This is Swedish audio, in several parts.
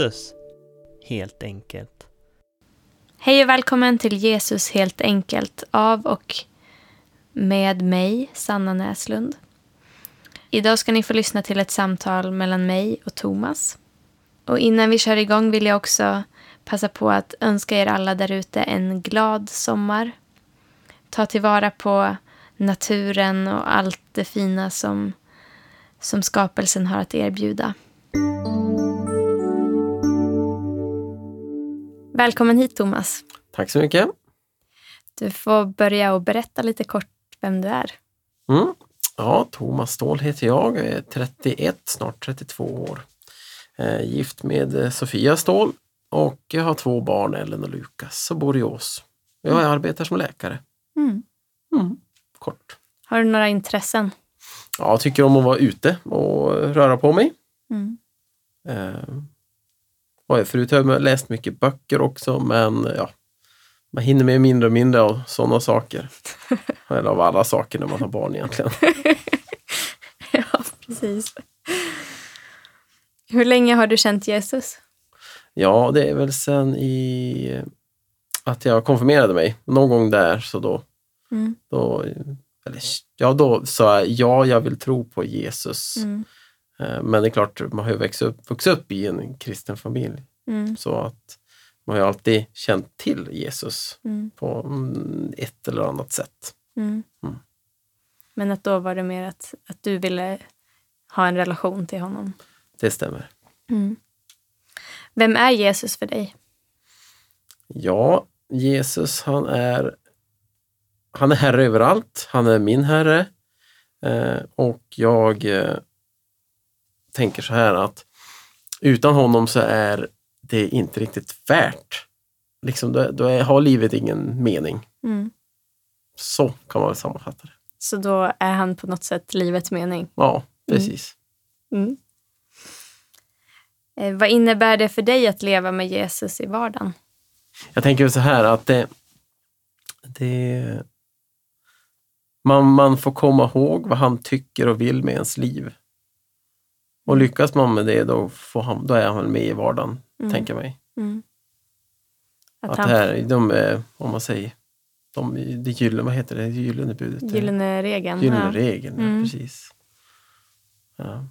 Jesus, helt enkelt. Hej och välkommen till Jesus helt enkelt av och med mig, Sanna Näslund. Idag ska ni få lyssna till ett samtal mellan mig och Thomas. Och innan vi kör igång vill jag också passa på att önska er alla där ute en glad sommar. Ta tillvara på naturen och allt det fina som, som skapelsen har att erbjuda. Välkommen hit Thomas. Tack så mycket. Du får börja och berätta lite kort vem du är. Mm. Ja, Thomas Ståhl heter jag. Jag är 31, snart 32 år. Eh, gift med eh, Sofia Ståhl och jag har två barn, Ellen och Lukas, och bor i Ås. Jag mm. arbetar som läkare. Mm. Mm. Kort. Har du några intressen? Ja, jag tycker om att vara ute och röra på mig. Mm. Och förut har jag läst mycket böcker också, men ja, man hinner med mindre och mindre av sådana saker. Eller av alla saker när man har barn egentligen. ja, precis. Hur länge har du känt Jesus? Ja, det är väl sen i att jag konfirmerade mig. Någon gång där så då, mm. då, eller, ja, då sa jag ja, jag vill tro på Jesus. Mm. Eh, men det är klart, man har ju växt upp, vuxit upp i en kristen familj. Mm. Så att man har ju alltid känt till Jesus mm. på ett eller annat sätt. Mm. Mm. Men att då var det mer att, att du ville ha en relation till honom? Det stämmer. Mm. Vem är Jesus för dig? Ja, Jesus han är han är herre överallt. Han är min herre. Eh, och jag eh, tänker så här att utan honom så är det inte riktigt värt. Liksom, då, då är, har livet ingen mening. Mm. Så kan man väl sammanfatta det. Så då är han på något sätt livets mening? Ja, precis. Mm. Mm. Vad innebär det för dig att leva med Jesus i vardagen? Jag tänker så här att det, det man, man får komma ihåg vad han tycker och vill med ens liv. Och lyckas man med det, då, får han, då är han med i vardagen, Mm. tänker jag mig. Mm. Att Att här, de, är, om man säger, de, det gyllene, vad heter det, det gyllene budet? det- gyllene regeln. gyllene ja. regeln, ja, Mm. precis. Ja.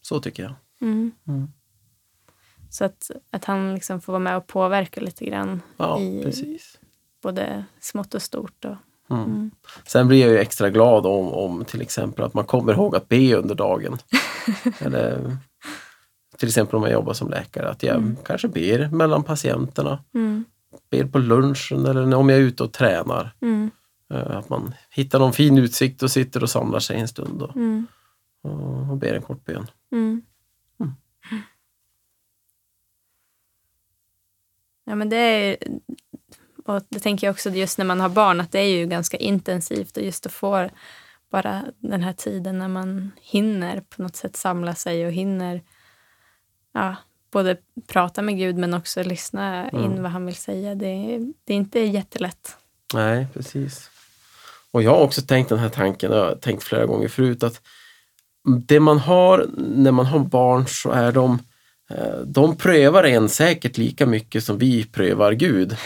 Så tycker jag. Mm. Mm. Så att, att han liksom får vara med och påverka lite grann, Ja, I- precis. både smått och stort. Och, Mm. mm. Sen blir jag ju extra glad om, om till exempel att man kommer ihåg att be under dagen. Eller till exempel om jag jobbar som läkare, att jag Mm. kanske ber mellan patienterna. Mm. Ber på lunchen eller om jag är ute och tränar. Mm. Eh, Att man hittar någon fin utsikt och sitter och samlar sig en stund och, Mm. och ber en kort bön. Mm. Mm. Ja, men det är... Och det tänker jag också just när man har barn, att det är ju ganska intensivt och just att få bara den här tiden när man hinner på något sätt samla sig och hinner ja, både prata med Gud men också lyssna in Mm. vad han vill säga. Det är, det är inte jättelätt. Nej, precis. Och jag har också tänkt den här tanken, jag har tänkt flera gånger förut, att det man har när man har barn så är de de prövar en säkert lika mycket som vi prövar Gud.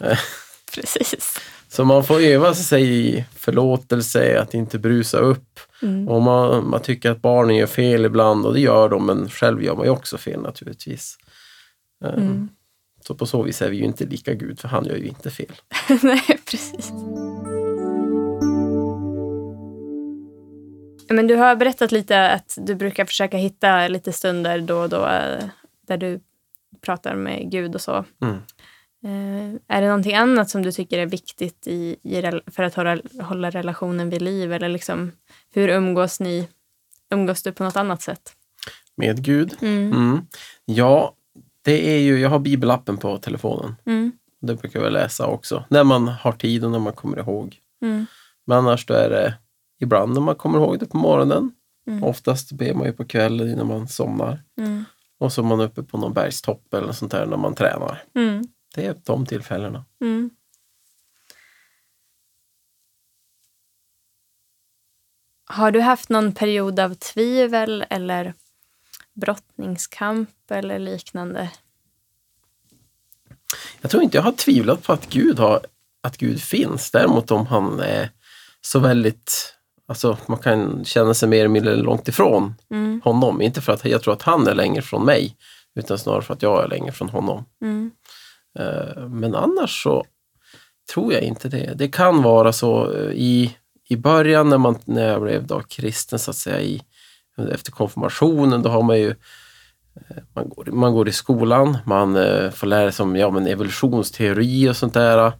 Precis. Så man får öva sig i förlåtelse, att inte brusa upp. Mm. Och man, man tycker att barnen gör fel ibland och det gör de, men själv gör man ju också fel naturligtvis. Eh, Mm. Så på så vis är vi ju inte lika Gud, för han gör ju inte fel. Nej, precis. Men du har berättat lite att du brukar försöka hitta lite stunder då och då eh, där du pratar med Gud och så. Mm. Eh, är det någonting annat som du tycker är viktigt i, i, för att hålla, hålla relationen vid liv? Eller liksom, hur umgås ni? Umgås du på något annat sätt? Med Gud. Mm. Mm. Ja, det är ju, jag har bibelappen på telefonen. Mm. Det brukar jag läsa också, när man har tid och när man kommer ihåg. Mm. Men annars då är det ibland när man kommer ihåg det på morgonen. Mm. Oftast ber man ju på kvällen innan man somnar. Mm. Och så är man uppe på någon bergstopp eller sånt där när man tränar. Mm. Det är de tillfällena. Mm. Har du haft någon period av tvivel eller brottningskamp eller liknande? Jag tror inte jag har tvivlat på att Gud, har, att Gud finns. Däremot om han är så väldigt, alltså man kan känna sig mer eller mindre långt ifrån Mm. honom. Inte för att jag tror att han är längre från mig, utan snarare för att jag är längre från honom. Mm. Eh, Men annars så tror jag inte det. Det kan vara så eh, i, i början när, man, när jag blev då kristen så att säga i, efter konfirmationen, då har man ju eh, man går, man går i skolan, man får lära sig om ja, men evolutionsteori och sånt där.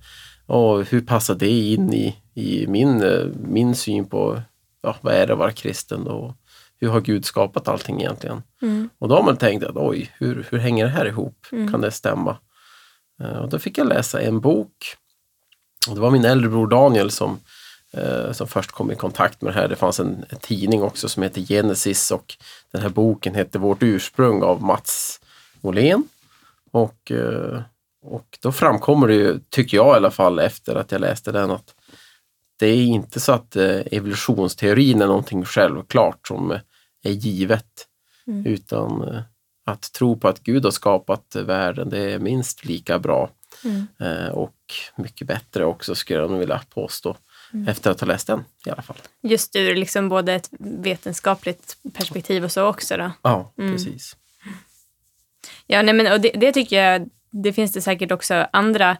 Och hur passar det in i, i min, eh, min syn på ja, vad är det att vara kristen och hur har Gud skapat allting egentligen? Mm. Och då har man tänkt att oj, hur, hur hänger det här ihop? Mm. Kan det stämma? Eh, Och då fick jag läsa en bok. Och det var min äldre bror Daniel som, eh, som först kom i kontakt med det här. Det fanns en, en tidning också som heter Genesis och den här boken hette Vårt ursprung av Mats Molén. Och, och då framkommer det ju, tycker jag i alla fall efter att jag läste den, att det är inte så att eh, evolutionsteorin är någonting självklart som är givet. Mm. Utan eh, att tro på att Gud har skapat världen, det är minst lika bra. Mm. Eh, och mycket bättre också skulle jag nog vilja påstå. Mm. Efter att ha läst den i alla fall. Just ur liksom både ett vetenskapligt perspektiv och så också. Då. Ja, Mm. precis. Ja, nej, men, och det, det tycker jag, det finns det säkert också andra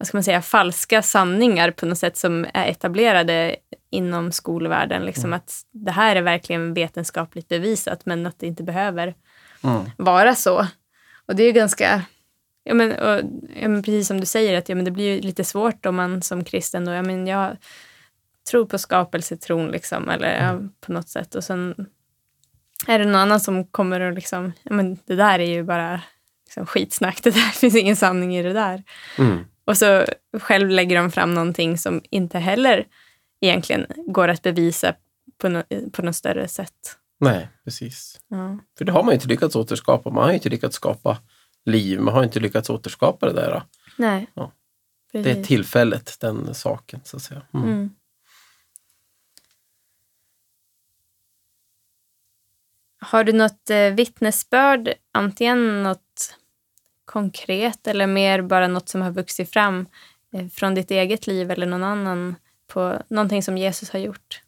vad ska man säga, falska sanningar på något sätt som är etablerade inom skolvärlden. Liksom, Att det här är verkligen vetenskapligt bevisat men att det inte behöver Mm. vara så. Och det är ju ganska... Ja, men, och, ja, men precis som du säger, att ja, men det blir ju lite svårt om man som kristen då, ja, men jag tror på skapelsetron liksom, eller ja, på något sätt. Och sen är det någon annan som kommer och liksom, ja, men det där är ju bara liksom, skitsnack, det där finns ingen sanning i det där. Och så själv lägger de fram någonting som inte heller egentligen går att bevisa på, no, på något större sätt. Nej, precis. Ja. För det har man ju inte lyckats återskapa. Man har ju inte lyckats skapa liv. Man har inte lyckats återskapa det där. Nej. Ja. Det är tillfället, den saken så att säga. Mm. Mm. Har du något eh, vittnesbörd, antingen något konkret eller mer bara något som har vuxit fram eh, från ditt eget liv eller någon annan på någonting som Jesus har gjort?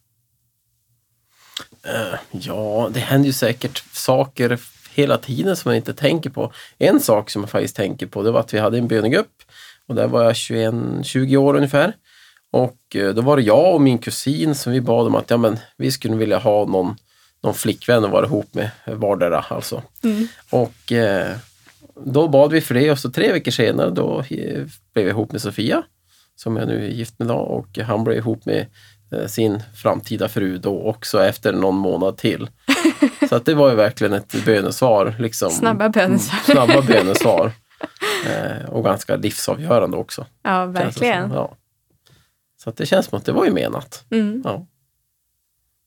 Eh, Ja, det händer ju säkert saker hela tiden som man inte tänker på. En sak som jag faktiskt tänker på det var att vi hade en bönegrupp och där var jag 21, 20 år ungefär. Och eh, då var det jag och min kusin som vi bad om att ja, men, vi skulle vilja ha någon, någon flickvän att vara ihop med vardera. Alltså. Och eh, då bad vi för det och så tre veckor senare då eh, blev jag ihop med Sofia som jag nu är gift med idag och han blev ihop med eh, sin framtida fru då också efter någon månad till. Så att det var ju verkligen ett bönesvar. Liksom. Snabba bönesvar. Mm, snabba bönesvar. Eh, och ganska livsavgörande också. Ja, verkligen. som. Ja. Så att det känns som att det var ju menat. Mm. Ja.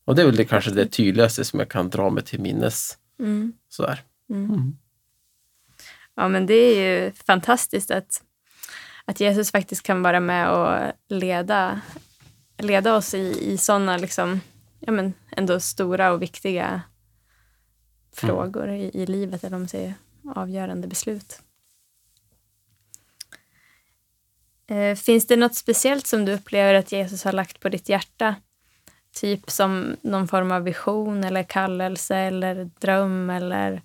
Och det är väl det, kanske det tydligaste som jag kan dra mig till minnes. Mm. Sådär. Mm. Mm. Ja, men det är ju fantastiskt att, att Jesus faktiskt kan vara med och leda, leda oss i, i sådana liksom, ja, men ändå stora och viktiga frågor i, i livet, eller om man säger avgörande beslut. Eh, finns det något speciellt som du upplever att Jesus har lagt på ditt hjärta? Typ som någon form av vision eller kallelse eller dröm eller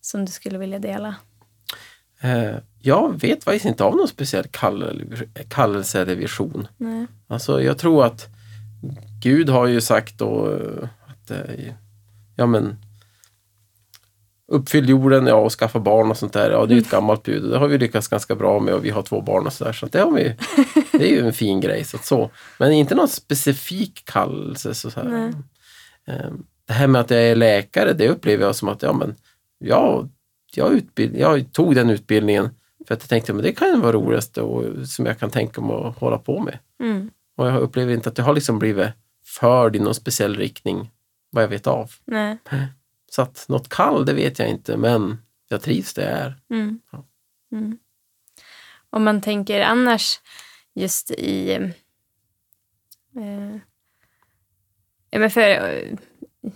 som du skulle vilja dela? Eh, jag vet faktiskt inte av någon speciell kall- kallelse eller vision. Nej. Alltså jag tror att Gud har ju sagt då eh, att eh, ja men uppfyll jorden ja, och skaffa barn och sånt där. Ja, det är ett gammalt bud och det har vi lyckats ganska bra med och vi har två barn och sådär. Så det, vi, det är ju en fin grej. Så, att så. Men inte någon specifik kallelse. Så här. Nej. Eh, Det här med att jag är läkare, det upplever jag som att ja, men, ja, jag, utbild, jag tog den utbildningen för att jag tänkte att det kan vara roligast och, som jag kan tänka mig att hålla på med. Mm. Och jag upplever inte att jag har liksom blivit förd i någon speciell riktning vad jag vet av. Nej. Så att något kall, det vet jag inte, men jag trivs där jag är. Mm. Ja. Mm. Om man tänker annars just i... Eh, ja, men för, eh,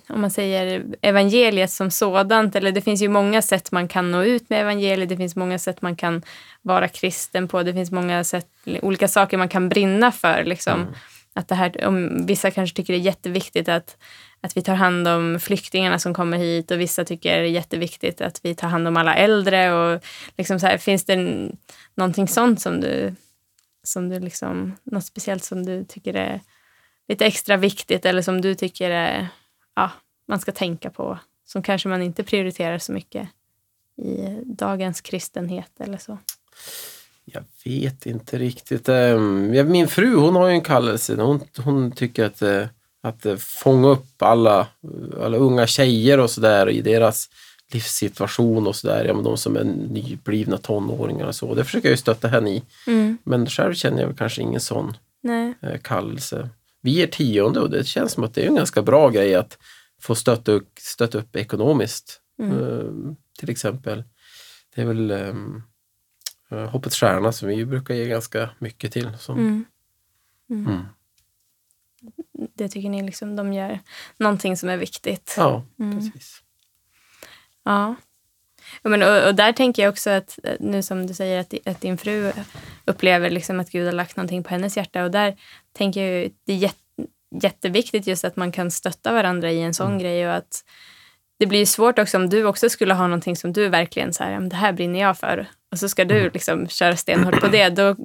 om man säger evangeliet som sådant. Eller det finns ju många sätt man kan nå ut med evangeliet. Det finns många sätt man kan vara kristen på. Det finns många sätt, olika saker man kan brinna för. Liksom. Mm. Att det här, om, vissa kanske tycker det är jätteviktigt att, att vi tar hand om flyktingarna som kommer hit och vissa tycker det är jätteviktigt att vi tar hand om alla äldre. Och liksom så här, finns det någonting sånt som du, som du liksom, något speciellt som du tycker är lite extra viktigt eller som du tycker är, ja, man ska tänka på som kanske man inte prioriterar så mycket i dagens kristenhet eller så? Jag vet inte riktigt. Ehm, Min fru hon har ju en kallelse. Hon, hon tycker att, eh, att eh, fånga upp alla, alla unga tjejer och sådär i deras livssituation och sådär. Ja, men de som är nyblivna tonåringar och så. Det försöker jag ju stötta henne i. Mm. Men själv känner jag väl kanske ingen sån Nej. eh, kallelse. Vi är tionde och det känns som att det är en ganska bra grej att få stötta upp, stötta upp ekonomiskt. Mm. Eh, till exempel. Det är väl um, Hoppets Stjärna som vi brukar ge ganska mycket till. Som, Mm. Mm. Mm. Det tycker ni liksom de gör någonting som är viktigt? Ja, Mm. precis. Ja. Ja, Men, och, och där tänker jag också att eh, nu som du säger att, att din fru upplever liksom att Gud har lagt någonting på hennes hjärta och där tänker jag det är jätte, jätteviktigt just att man kan stötta varandra i en sån grej och att det blir svårt också om du också skulle ha någonting som du verkligen så här, "Ja, men det här brinner jag för och så ska du liksom köra stenhårt på det, då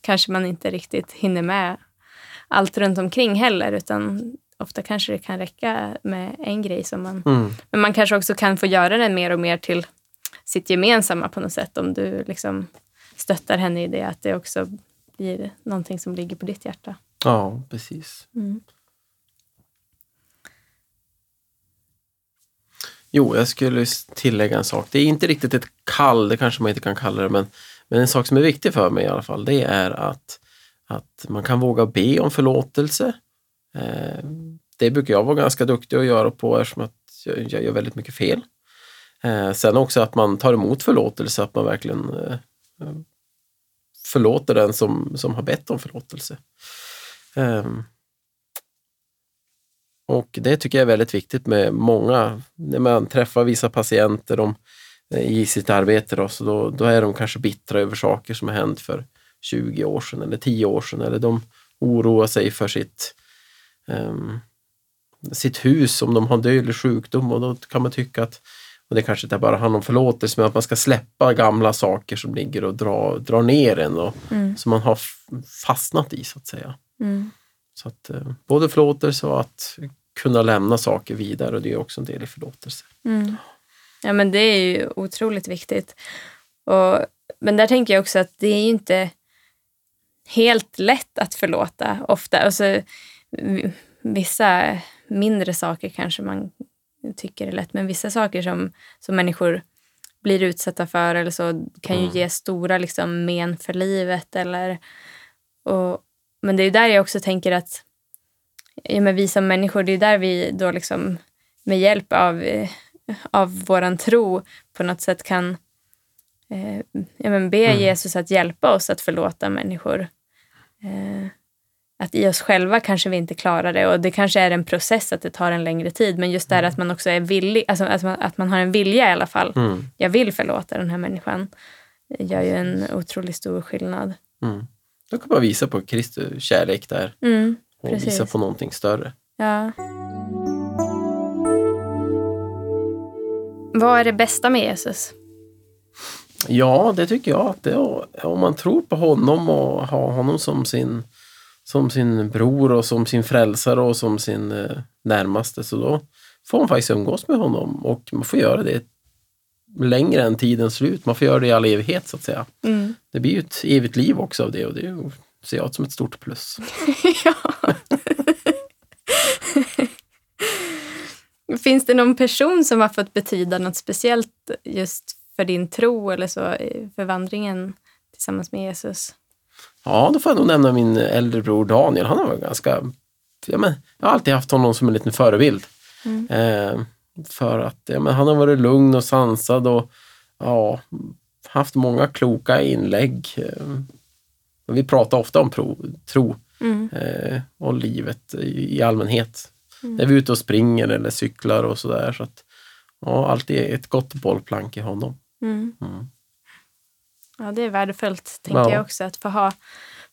kanske man inte riktigt hinner med allt runt omkring heller utan ofta kanske det kan räcka med en grej som man Mm. men man kanske också kan få göra det mer och mer till sitt gemensamma på något sätt om du liksom stöttar henne i det, att det också blir någonting som ligger på ditt hjärta. Ja, precis. Mm. Jo, jag skulle tillägga en sak. Det är inte riktigt ett kall, det kanske man inte kan kalla det, men, men en sak som är viktig för mig i alla fall, det är att, att man kan våga be om förlåtelse. Eh, det brukar jag vara ganska duktig att göra på eftersom att jag, jag gör väldigt mycket fel. Eh, sen också att man tar emot förlåtelse, att man verkligen eh, förlåter den som, som har bett om förlåtelse. Ehm, och det tycker jag är väldigt viktigt med många, när man träffar vissa patienter de, i sitt arbete då, så då, då är de kanske bittra över saker som har hänt för 20 år sedan eller 10 år sedan eller de oroar sig för sitt, ehm, sitt hus om de har dödlig sjukdom och då kan man tycka att och det kanske inte bara handlar om förlåtelse men att man ska släppa gamla saker som ligger och drar dra ner en och Mm. som man har fastnat i så att säga. Mm. Så att eh, både förlåtelse och att kunna lämna saker vidare och det är också en del i förlåtelse. Mm. Ja, men det är ju otroligt viktigt. Och, men där tänker jag också att det är ju inte helt lätt att förlåta ofta. Alltså, vissa mindre saker kanske man tycker är lätt, men vissa saker som, som människor blir utsatta för eller så kan ju Mm. ge stora liksom, men för livet. Eller, och, men det är där jag också tänker att ja, men vi som människor, det är där vi då liksom med hjälp av, eh, av våran tro på något sätt kan eh, ja, men be Mm. Jesus att hjälpa oss att förlåta människor. Eh, att i oss själva kanske vi inte klarar det och det kanske är en process att det tar en längre tid men just det här att man också är villig, alltså att man, att man har en vilja i alla fall. Mm. Jag vill förlåta den här människan. Det gör ju en otroligt stor skillnad. Mm. Då kan man visa på Kristi kärlek där Mm, och visa på någonting större. ja. Vad är det bästa med Jesus? Ja, det tycker jag. Att det, om man tror på honom och har honom som sin, som sin bror och som sin frälsare och som sin eh, närmaste så då får man faktiskt umgås med honom och man får göra det längre än tidens slut. Man får göra det i all evighet så att säga. Mm. Det blir ju ett evigt liv också av det och det ser jag som ett stort plus. ja. Finns det någon person som har fått betyda något speciellt just för din tro eller så, för vandringen tillsammans med Jesus? Ja, då får jag nog nämna min äldre bror Daniel. Han har varit ganska... Ja, men, jag har alltid haft honom som en liten förebild. Mm. Eh, för att ja, men han har varit lugn och sansad och ja, haft många kloka inlägg. Eh, vi pratar ofta om pro, tro Mm. eh, och livet i, allmänhet. när vi är ute och springer eller cyklar och sådär. Så att, ja, alltid ett gott bollplank i honom. Mm. Mm. Ja, det är värdefullt, tänker Ja. jag också, att få ha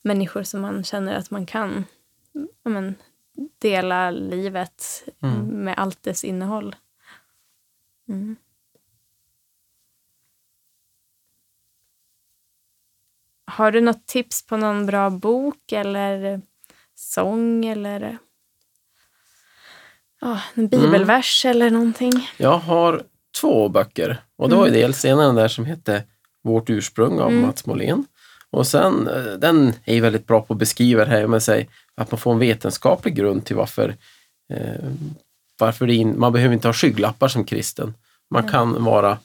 människor som man känner att man kan men, dela livet Mm. med allt dess innehåll. Mm. Har du något tips på någon bra bok eller sång eller ja, en bibelvers eller någonting? Jag har två böcker och det var ju dels ena där som hette Vårt ursprung av Mm. Mats Molén. Och sen, eh, den är ju väldigt bra på att beskriva det här med sig att man får en vetenskaplig grund till varför, eh, varför det in, man behöver inte ha skygglappar som kristen. Man Nej. kan vara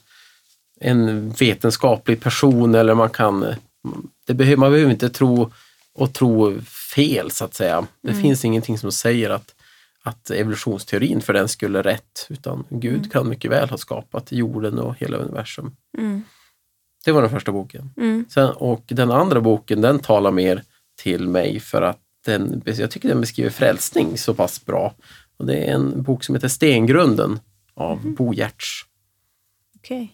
en vetenskaplig person eller man kan, det behöver, man behöver inte tro och tro fel så att säga. Det Mm. finns ingenting som säger att, att evolutionsteorin för den skulle rätt, utan Gud Mm. kan mycket väl ha skapat jorden och hela universum. Mm. Det var den första boken. Mm. Sen, och den andra boken den talar mer till mig för att den, jag tycker den beskriver frälsning så pass bra. Och det är en bok som heter Stengrunden av Mhm. Bo Giertz. Okej.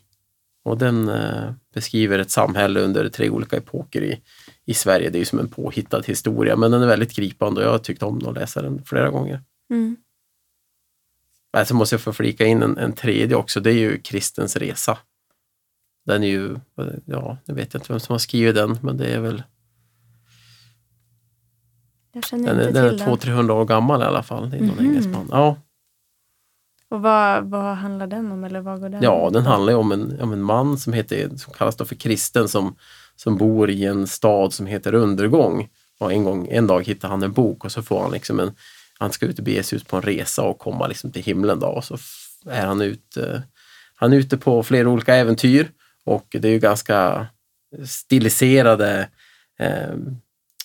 Och den eh, beskriver ett samhälle under tre olika epoker i, i Sverige. Det är ju som en påhittad historia men den är väldigt gripande och jag har tyckt om att läsa den flera gånger. Mm. Nej, så måste jag få flika in en, en tredje också. Det är ju Kristens resa. Den är ju, ja, nu vet jag inte vem som har skrivit den, men det är väl, den är, den är den. 200-300 år gammal i alla fall. Det är någon Mhm. engelsman. Ja, Och vad, vad handlar den om? Eller vad går den ja, den handlar ju om en, om en man som, heter, som kallas för kristen som, som bor i en stad som heter Undergång. Och en, gång, en dag hittar han en bok och så får han liksom en, han ska ut och bege sig ut på en resa och komma liksom till himlen då och så är han ute, han är ute på flera olika äventyr och det är ju ganska stiliserade eh,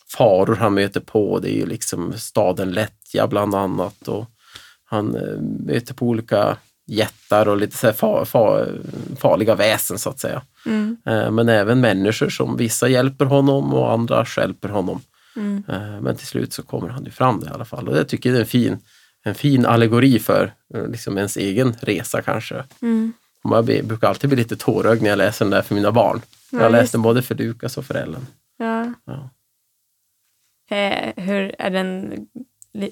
faror han möter på. Det är ju liksom staden Lättja bland annat och han eh, möter på olika jättar och lite så här fa, fa, farliga väsen så att säga. Mm. Eh, men även människor som vissa hjälper honom och andra stjälper honom. Mm. Eh, Men till slut så kommer han ju fram det i alla fall. Och jag tycker det är en fin, en fin allegori för liksom ens egen resa kanske. Mm. Man brukar alltid bli lite tårögd när jag läser den där för mina barn. Ja, jag har just läst den både för Lukas och för Ellen. Ja. Ja. Eh, hur, är den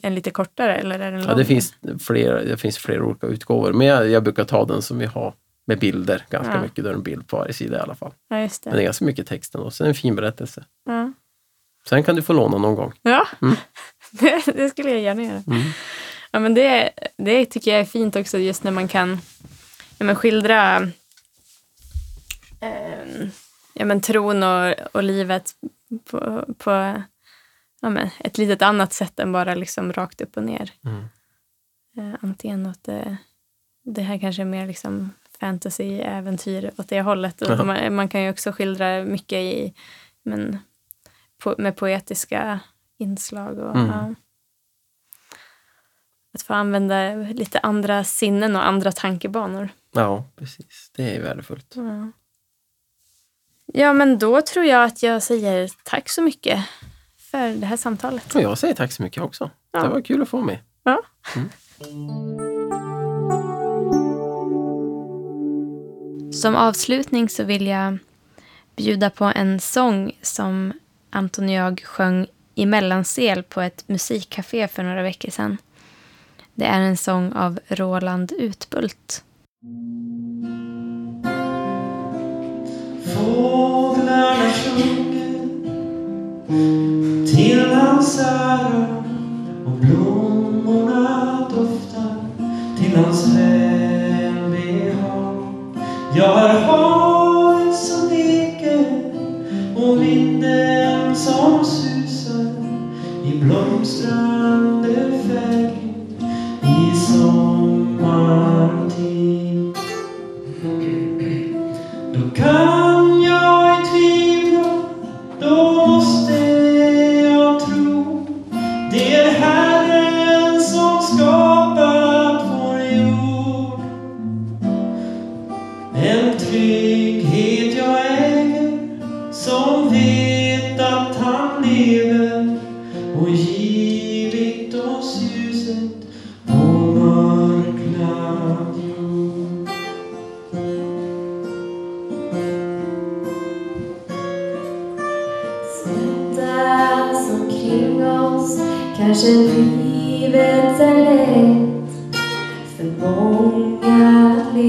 en lite kortare eller är den lång? Ja, det, finns flera, det finns flera olika utgåvor, men jag, jag brukar ta den som vi har med bilder ganska Ja. mycket. Då är det en bild på varje sida i alla fall. Ja, just Men det är det. ganska mycket text ändå, så det är en fin berättelse. Ja, Sen kan du få låna någon gång. ja. Mm. det, det skulle jag gärna göra. Mm. Ja, men det, det tycker jag är fint också just när man kan ja, men skildra eh, ja, men tron och, och livet på, på ja, men ett litet annat sätt än bara liksom rakt upp och ner. Mm. Eh, antingen att det, det här kanske är mer liksom fantasy, äventyr åt det hållet. Och man, man kan ju också skildra mycket i, men, po, med poetiska inslag. Och, Mm. ja. Att få använda lite andra sinnen och andra tankebanor. Ja, precis. Det är värdefullt. Ja. ja, men då tror jag att jag säger tack så mycket för det här samtalet. Och jag säger tack så mycket också. Ja. Det var kul att få med. Ja. Som avslutning så vill jag bjuda på en sång som Anton och jag sjöng i Mellansel på ett musikcafé för några veckor sedan. Det är en sång av Roland Utbult. Sjunger till hans ära och blommorna doftar till hans välbehag. Jag har havet som leker och vinden som susar i blomstrande färg i sommartid. Då kan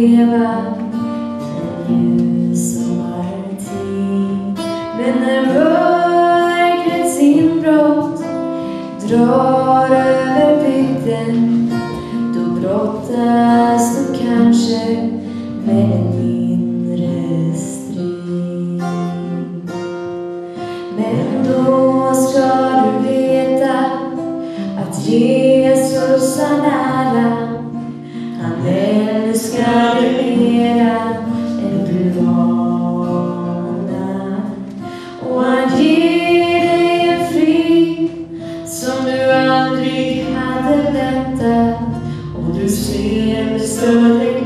We are. Under see and the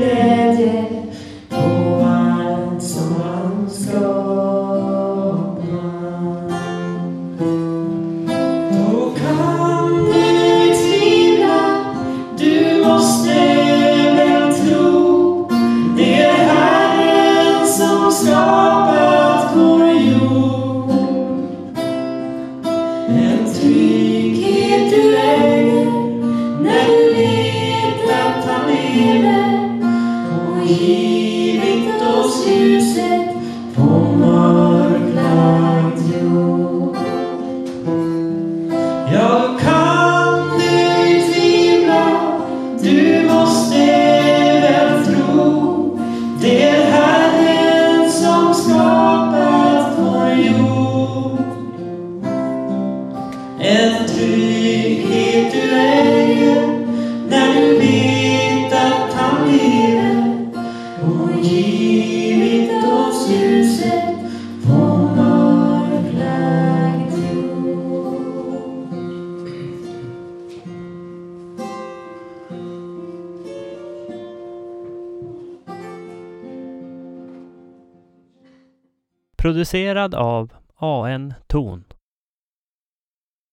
dead. Producerad av AN Ton